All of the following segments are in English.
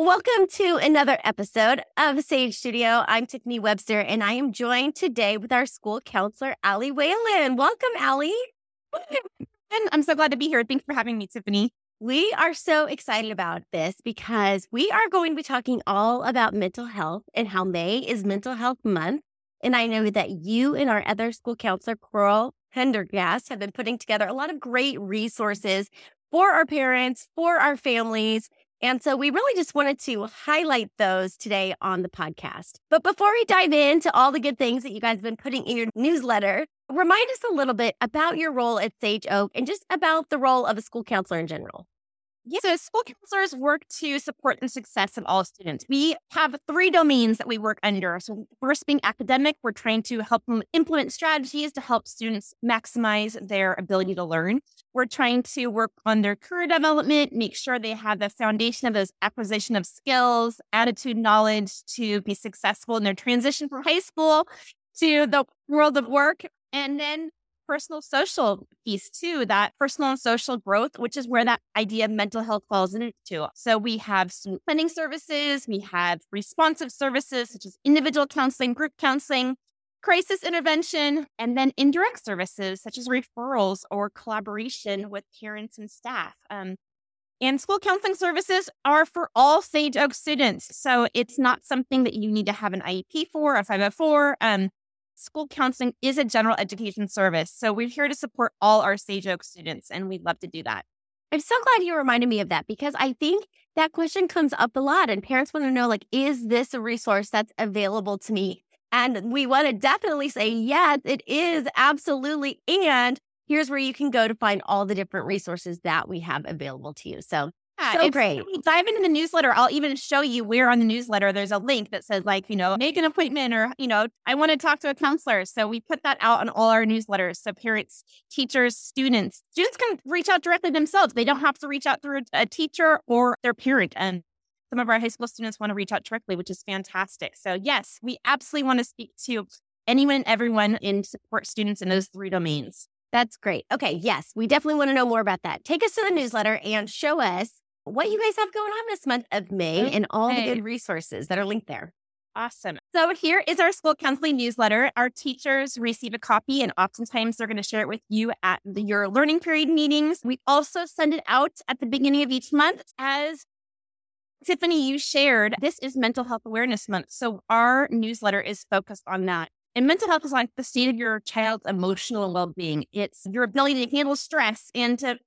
Welcome to another episode of Sage Studio. I'm Tiffiny Webster, and I am joined today with our school counselor, Allie Whalen. Welcome, Allie. And I'm so glad to be here. Thanks for having me, Tiffany. We are so excited about this because we are going to be talking all about mental health and how May is Mental Health Month. And I know that you and our other school counselor, Coral Pendergast, have been putting together a lot of great resources for our parents, for our families. And so we really just wanted to highlight those today on the podcast. But before we dive into all the good things that you guys have been putting in your newsletter, remind us a little bit about your role at Sage Oak and just about the role of a school counselor in general. Yeah, so school counselors work to support the success of all students. We have three domains that we work under. So, first being academic, we're trying to help them implement strategies to help students maximize their ability to learn. We're trying to work on their career development, make sure they have the foundation of those acquisition of skills, attitude, knowledge to be successful in their transition from high school to the world of work. And then personal social piece too, that personal and social growth, which is where that idea of mental health falls into. So we have student planning services, we have responsive services such as individual counseling, group counseling, crisis intervention, and then indirect services such as referrals or collaboration with parents and staff. Um, and school counseling services are for all Sage Oak students. So it's not something that you need to have an IEP for, a 504. Um, school counseling is a general education service. So we're here to support all our Sage Oak students, and we'd love to do that. I'm so glad you reminded me of that because I think that question comes up a lot, and parents want to know, like, is this a resource that's available to me? And we want to definitely say, yes, it is absolutely. And here's where you can go to find all the different resources that we have available to you. So yeah, so great. Dive into the newsletter. I'll even show you where on the newsletter there's a link that says, like, you know, make an appointment or, you know, I want to talk to a counselor. So we put that out on all our newsletters. So parents, teachers, students, students can reach out directly themselves. They don't have to reach out through a teacher or their parent. And some of our high school students want to reach out directly, which is fantastic. So, yes, we absolutely want to speak to anyone and everyone in support students in those three domains. That's great. Okay. Yes, we definitely want to know more about that. Take us to the newsletter and show us what you guys have going on this month of May okay. and all the good resources that are linked there. Awesome. So here is our school counseling newsletter. Our teachers receive a copy, and oftentimes they're going to share it with you at the, your learning period meetings. We also send it out at the beginning of each month. As Tiffiny, you shared, this is Mental Health Awareness Month. So our newsletter is focused on that. And mental health is like the state of your child's emotional well being. It's your ability to handle stress and to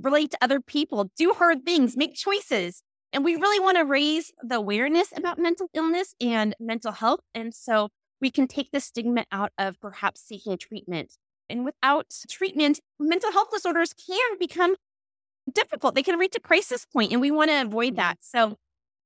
relate to other people, do hard things, make choices. And we really want to raise the awareness about mental illness and mental health. And so we can take the stigma out of perhaps seeking treatment. And without treatment, mental health disorders can become difficult. They can reach a crisis point, and we want to avoid that. Mm-hmm. So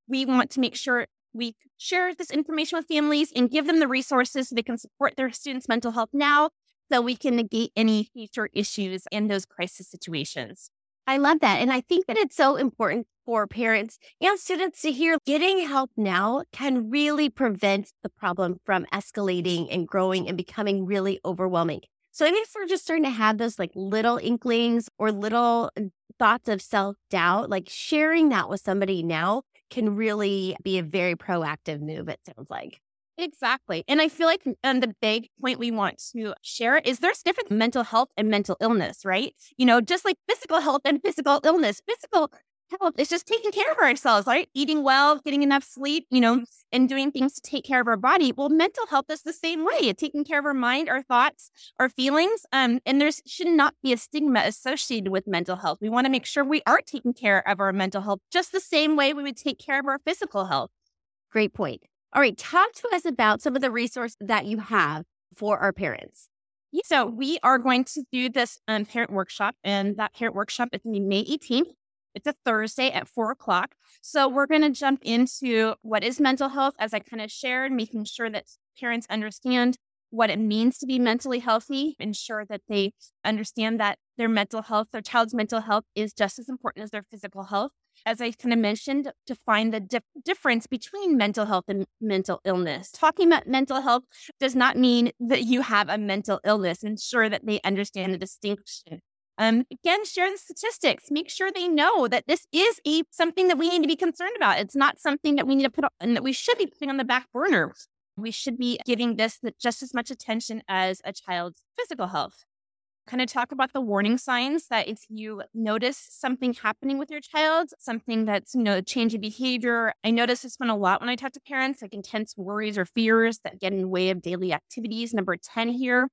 we want to make sure we share this information with families and give them the resources so they can support their students' mental health now so we can negate any future issues in those crisis situations. I love that. And I think that it's so important for parents and students to hear getting help now can really prevent the problem from escalating and growing and becoming really overwhelming. So even if we're just starting to have those like little inklings or little uh, thoughts of self doubt, like sharing that with somebody now can really be a very proactive move, it sounds like. Exactly. And I feel like and the big point we want to share is there's different mental health and mental illness, right? You know, just like physical health and physical illness. Physical health is just taking care of ourselves, right? Eating well, getting enough sleep, you know, and doing things to take care of our body. Well, mental health is the same way. Taking care of our mind, our thoughts, our feelings. Um, and there should not be a stigma associated with mental health. We want to make sure we are taking care of our mental health just the same way we would take care of our physical health. Great point. All right, talk to us about some of the resources that you have for our parents. So we are going to do this um, parent workshop, and that parent workshop is May 18th. It's a Thursday at four o'clock. So we're going to jump into what is mental health, as I kind of shared, making sure that parents understand what it means to be mentally healthy, ensure that they understand that their mental health, their child's mental health is just as important as their physical health. As I kind of mentioned, to find the dif- difference between mental health and mental illness. Talking about mental health does not mean that you have a mental illness. Ensure that they understand the distinction Um, again, share the statistics. Make sure they know that this is a something that we need to be concerned about. It's not something that we need to put on, and that we should be putting on the back burner. We should be giving this just as much attention as a child's physical health kind of talk about the warning signs that if you notice something happening with your child, something that's, you know, a change in behavior. I notice this one a lot when I talk to parents, like intense worries or fears that get in the way of daily activities. Number 10 here.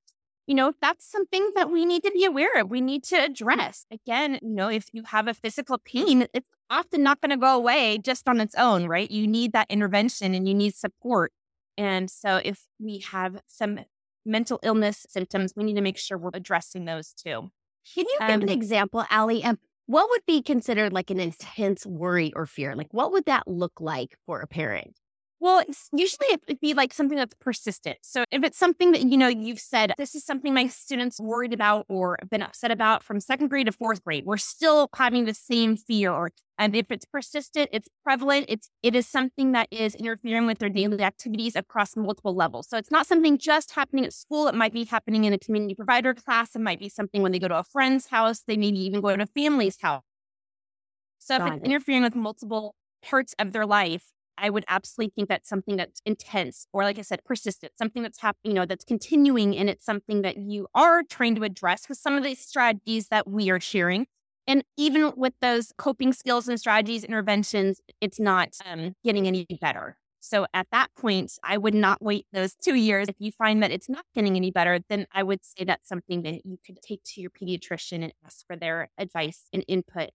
You know, that's something that we need to be aware of. We need to address. Again, you know, if you have a physical pain, it's often not going to go away just on its own, right? You need that intervention and you need support. And so if we have some mental illness symptoms, we need to make sure we're addressing those too. Can you give um, an example, Allie? Um, what would be considered like an intense worry or fear? Like, what would that look like for a parent? Well, usually it'd be like something that's persistent. So if it's something that, you know, you've said, this is something my students worried about or been upset about from second grade to fourth grade, we're still having the same fear. Or, and if it's persistent, it's prevalent, it's, it is something that is interfering with their daily activities across multiple levels. So it's not something just happening at school. It might be happening in a community provider class. It might be something when they go to a friend's house. They maybe even go to a family's house. So Got if it's it. interfering with multiple parts of their life, I would absolutely think that's something that's intense or, like I said, persistent, something that's happening, you know, that's continuing. And it's something that you are trying to address with some of these strategies that we are sharing. And even with those coping skills and strategies, interventions, it's not um, getting any better. So at that point, I would not wait those two years. If you find that it's not getting any better, then I would say that's something that you could take to your pediatrician and ask for their advice and input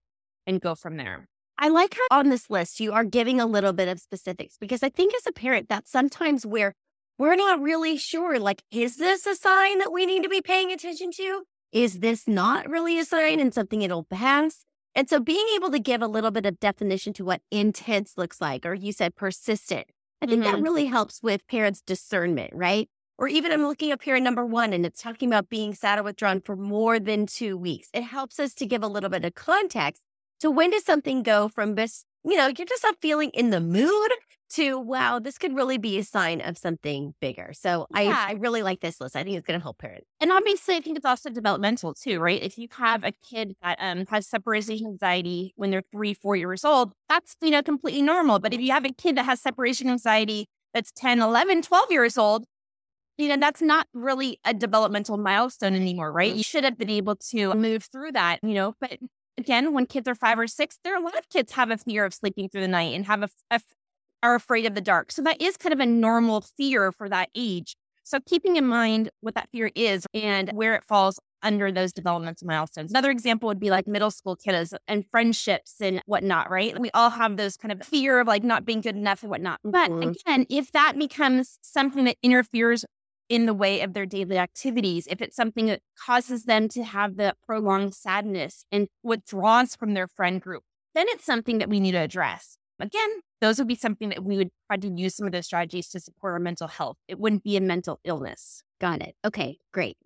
and go from there. I like how on this list you are giving a little bit of specifics because I think as a parent, that's sometimes where we're not really sure. Like, is this a sign that we need to be paying attention to? Is this not really a sign and something it'll pass? And so being able to give a little bit of definition to what intense looks like, or you said persistent, I think mm-hmm. that really helps with parents' discernment, right? Or even I'm looking up here at number one and it's talking about being sad or withdrawn for more than two weeks. It helps us to give a little bit of context so when does something go from this, you know, you're just not feeling in the mood to, wow, this could really be a sign of something bigger. So yeah. I, I really like this list. I think it's going to help parents. And obviously, I think it's also developmental too, right? If you have a kid that um, has separation anxiety when they're three, four years old, that's, you know, completely normal. But if you have a kid that has separation anxiety that's 10, 11, 12 years old, you know, that's not really a developmental milestone anymore, right? You should have been able to move through that, you know, but again, when kids are five or six, there are a lot of kids have a fear of sleeping through the night and have a, a are afraid of the dark. So that is kind of a normal fear for that age. So keeping in mind what that fear is and where it falls under those developmental milestones. Another example would be like middle school kiddos and friendships and whatnot, right? We all have those kind of fear of like not being good enough and whatnot. But mm-hmm. again, if that becomes something that interferes in the way of their daily activities, if it's something that causes them to have the prolonged sadness and withdraws from their friend group, then it's something that we need to address. Again, those would be something that we would try to use some of those strategies to support our mental health. It wouldn't be a mental illness. Got it. Okay, great.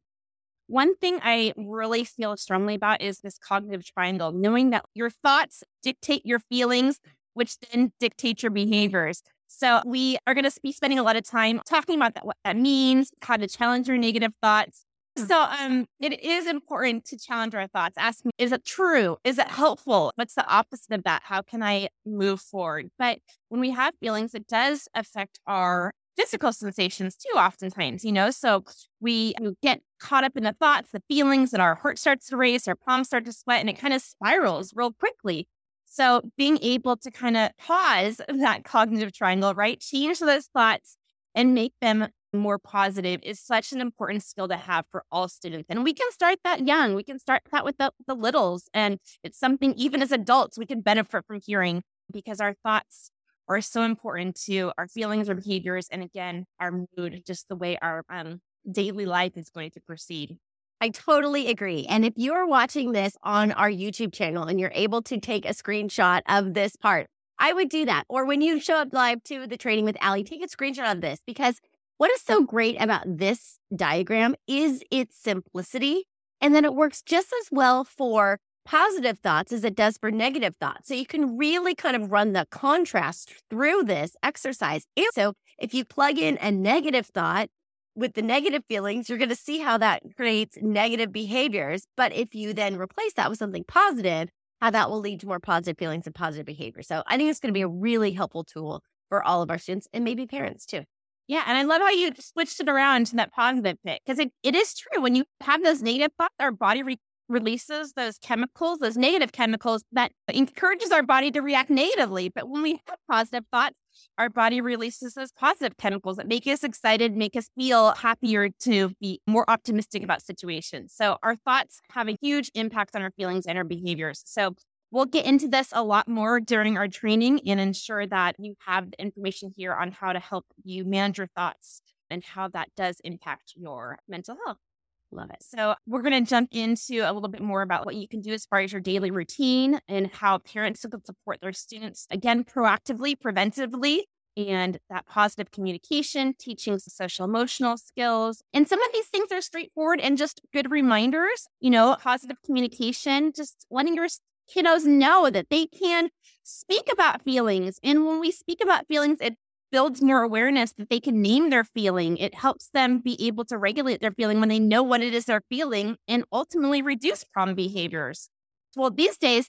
One thing I really feel strongly about is this cognitive triangle, knowing that your thoughts dictate your feelings, which then dictate your behaviors. So we are going to be spending a lot of time talking about that, what that means, how to challenge your negative thoughts. Hmm. So um, it is important to challenge our thoughts. Ask me, is it true? Is it helpful? What's the opposite of that? How can I move forward? But when we have feelings, it does affect our physical sensations too, oftentimes, you know? So we get caught up in the thoughts, the feelings, and our heart starts to race, our palms start to sweat, and it kind of spirals real quickly. So being able to kind of pause that cognitive triangle, right? Change those thoughts and make them more positive is such an important skill to have for all students. And we can start that young. We can start that with the, the littles. And it's something, even as adults, we can benefit from hearing because our thoughts are so important to our feelings, our behaviors, and again, our mood, just the way our um, daily life is going to proceed. I totally agree. And if you're watching this on our YouTube channel and you're able to take a screenshot of this part, I would do that. Or when you show up live to the training with Allie, take a screenshot of this because what is so great about this diagram is its simplicity. And then it works just as well for positive thoughts as it does for negative thoughts. So you can really kind of run the contrast through this exercise. And so if you plug in a negative thought, with the negative feelings, you're going to see how that creates negative behaviors. But if you then replace that with something positive, how that will lead to more positive feelings and positive behavior. So I think it's going to be a really helpful tool for all of our students and maybe parents too. Yeah. And I love how you switched it around to that positive bit because it, it is true. When you have those negative thoughts, our body re- releases those chemicals, those negative chemicals that encourages our body to react negatively. But when we have positive thoughts, our body releases those positive chemicals that make us excited, make us feel happier to be more optimistic about situations. So our thoughts have a huge impact on our feelings and our behaviors. So we'll get into this a lot more during our training and ensure that you have the information here on how to help you manage your thoughts and how that does impact your mental health. Love it. So, we're going to jump into a little bit more about what you can do as far as your daily routine and how parents can support their students, again, proactively, preventively, and that positive communication, teaching social emotional skills. And some of these things are straightforward and just good reminders, you know, positive communication, just letting your kiddos know that they can speak about feelings. And when we speak about feelings, it builds more awareness that they can name their feeling. It helps them be able to regulate their feeling when they know what it is they're feeling and ultimately reduce problem behaviors. Well, these days,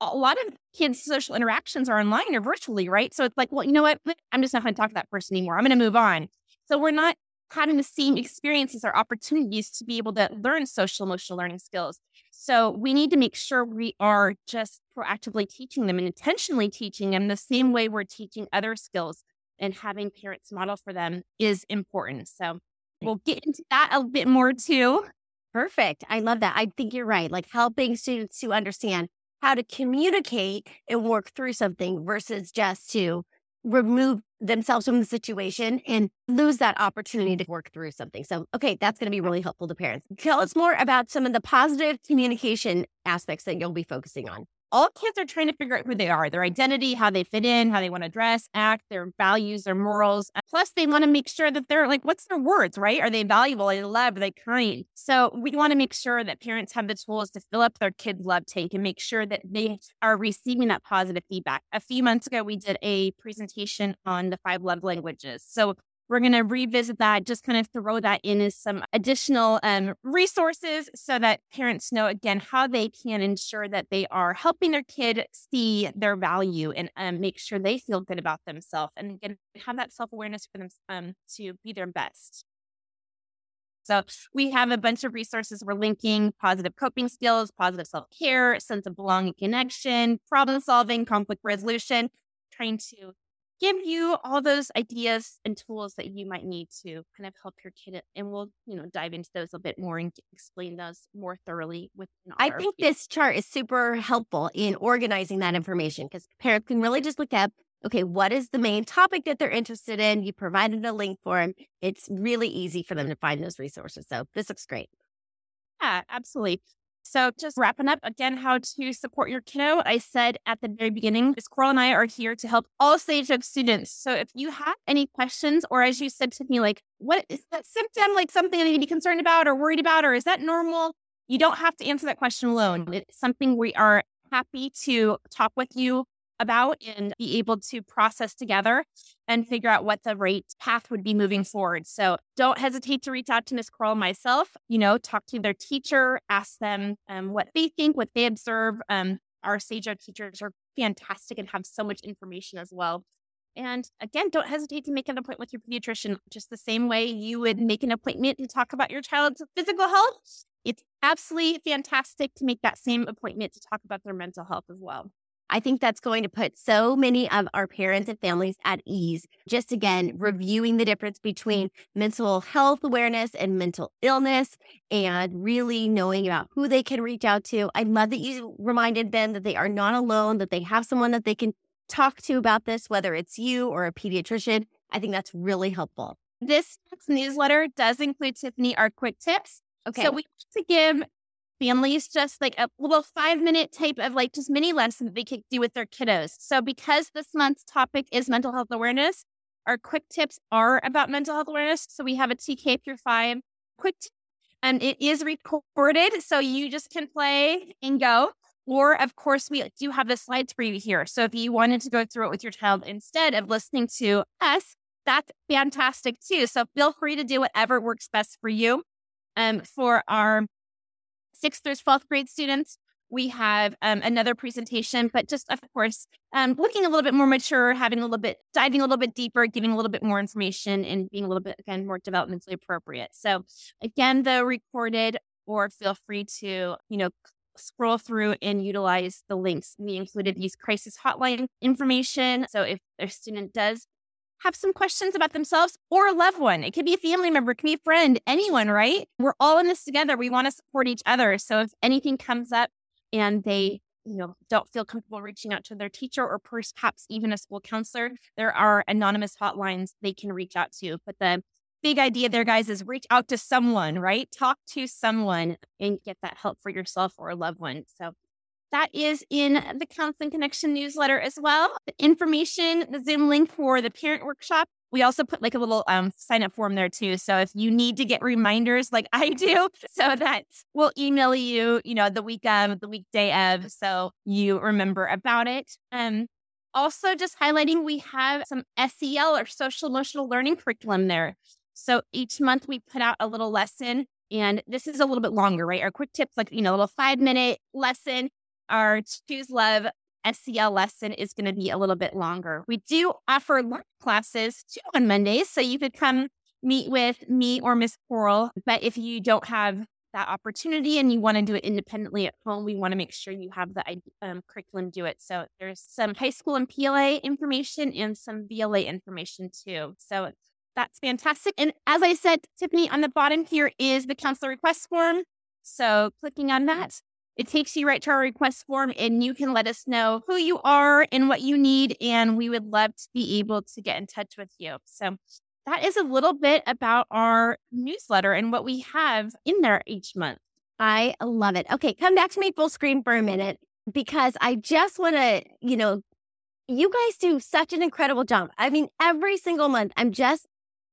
a lot of kids' social interactions are online or virtually, right? So it's like, well, you know what? I'm just not going to talk to that person anymore. I'm going to move on. So we're not having the same experiences or opportunities to be able to learn social emotional learning skills. So we need to make sure we are just proactively teaching them and intentionally teaching them the same way we're teaching other skills and having parents model for them is important. So we'll get into that a bit more too. Perfect. I love that. I think you're right. Like helping students to understand how to communicate and work through something versus just to remove themselves from the situation and lose that opportunity to work through something. So, okay, that's going to be really helpful to parents. Tell us more about some of the positive communication aspects that you'll be focusing on all kids are trying to figure out who they are, their identity, how they fit in, how they want to dress, act, their values, their morals. Plus, they want to make sure that they're like, what's their words, right? Are they valuable? Are they loved? Are they kind? So, we want to make sure that parents have the tools to fill up their kids' love tank and make sure that they are receiving that positive feedback. A few months ago, we did a presentation on the five love languages. So, we're going to revisit that, just kind of throw that in as some additional um, resources so that parents know again how they can ensure that they are helping their kid see their value and um, make sure they feel good about themselves and again have that self awareness for them um, to be their best. So we have a bunch of resources. We're linking positive coping skills, positive self care, sense of belonging, connection, problem solving, conflict resolution, trying to give you all those ideas and tools that you might need to kind of help your kid and we'll you know dive into those a bit more and explain those more thoroughly with i think this chart is super helpful in organizing that information because parents can really just look up okay what is the main topic that they're interested in? You provided a link for them it's really easy for them to find those resources so this looks great. Yeah absolutely so, just wrapping up again, how to support your kiddo. I said at the very beginning, Ms. Coral and I are here to help all Sage Oak students. So, if you have any questions, or as you said to me, like, what is that symptom, like something need to be concerned about or worried about, or is that normal? You don't have to answer that question alone. It's something we are happy to talk with you about and be able to process together and figure out what the right path would be moving forward. So don't hesitate to reach out to Ms. Coral myself, you know, talk to their teacher, ask them um, what they think, what they observe. Um, our SAGE teachers are fantastic and have so much information as well. And again, don't hesitate to make an appointment with your pediatrician, just the same way you would make an appointment to talk about your child's physical health. It's absolutely fantastic to make that same appointment to talk about their mental health as well. I think that's going to put so many of our parents and families at ease. Just again, reviewing the difference between mental health awareness and mental illness and really knowing about who they can reach out to. I love that you reminded them that they are not alone, that they have someone that they can talk to about this, whether it's you or a pediatrician. I think that's really helpful. This newsletter does include Tiffiny our quick tips. Okay. So we want to give families just like a little five minute type of like just mini lesson that they could do with their kiddos. So, because this month's topic is mental health awareness, our quick tips are about mental health awareness. So, we have a TK through five quick, t- and it is recorded. So, you just can play and go. Or, of course, we do have the slides for you here. So, if you wanted to go through it with your child instead of listening to us, that's fantastic too. So feel free to do whatever works best for you. Um, for our sixth through 12th grade students, we have um, another presentation, but just of course, um, looking a little bit more mature, having a little bit, diving a little bit deeper, giving a little bit more information, and being a little bit again more developmentally appropriate. So again, the recorded, or feel free to you know scroll through and utilize the links. We included these crisis hotline information. So if a student does have some questions about themselves or a loved one. It could be a family member, it could be a friend, anyone, right? We're all in this together. We want to support each other. So if anything comes up, and they you know don't feel comfortable reaching out to their teacher or perhaps even a school counselor there are anonymous hotlines they can reach out to but the big idea there guys is reach out to someone right talk to someone and get that help for yourself or a loved one so that is in the Counseling Connection newsletter as well. The information, the Zoom link for the parent workshop we also put like a little um, sign up form there too. So if you need to get reminders like I do, so that we'll email you, you know, the week of, the weekday of, so you remember about it. Um, also, just highlighting, we have some SEL or social emotional learning curriculum there. So each month we put out a little lesson, and this is a little bit longer, right? Our quick tips, like, you know, a little five minute lesson. Our Choose Love SEL lesson is going to be a little bit longer. We do offer lunch classes too on Mondays, so you could come meet with me or Miss Coral. But if you don't have that opportunity and you want to do it independently at home, we want to make sure you have the um, curriculum do it. So there's some high school and PLA information and some VLA information too. So that's fantastic. And as I said, Tiffiny, on the bottom here is the counselor request form. So clicking on that it takes you right to our request form, and you can let us know who you are and what you need. And we would love to be able to get in touch with you. So, that is a little bit about our newsletter and what we have in there each month. I love it. Okay, come back to me full screen for a minute because I just want to, you know, you guys do such an incredible job. I mean, every single month, I'm just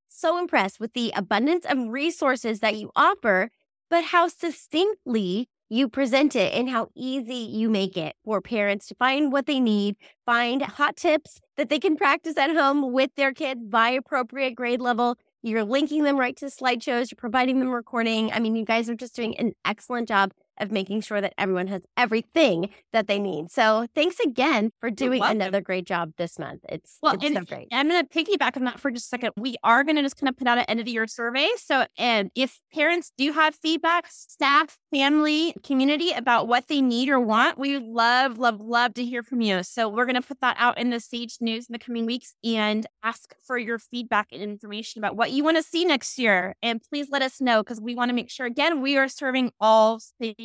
so impressed with the abundance of resources that you offer, but how succinctly you present it and how easy you make it for parents to find what they need, find hot tips that they can practice at home with their kids by appropriate grade level. You're linking them right to slideshows, you're providing them recording. I mean, you guys are just doing an excellent job of making sure that everyone has everything that they need. So thanks again for doing another great job this month. It's well, it's so great. I'm going to piggyback on that for just a second. We are going to just kind of put out an end of the year survey. So, and if parents do have feedback, staff, family, community about what they need or want, we love, love, love to hear from you. So we're going to put that out in the Sage News in the coming weeks and ask for your feedback and information about what you want to see next year. And please let us know because we want to make sure again we are serving all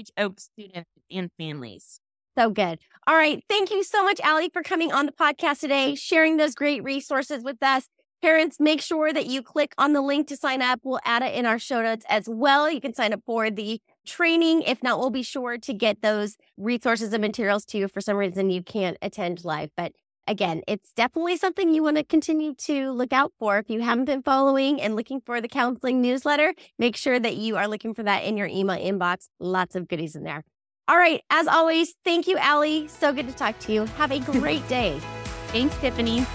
Students and families. So good. All right. Thank you so much, Allie, for coming on the podcast today, sharing those great resources with us. Parents, make sure that you click on the link to sign up. We'll add it in our show notes as well. You can sign up for the training. If not, we'll be sure to get those resources and materials to you for some reason you can't attend live. But again, it's definitely something you want to continue to look out for. If you haven't been following and looking for the counseling newsletter, make sure that you are looking for that in your email inbox. Lots of goodies in there. All right. As always, thank you, Allie. So good to talk to you. Have a great day. Thanks, Tiffiny.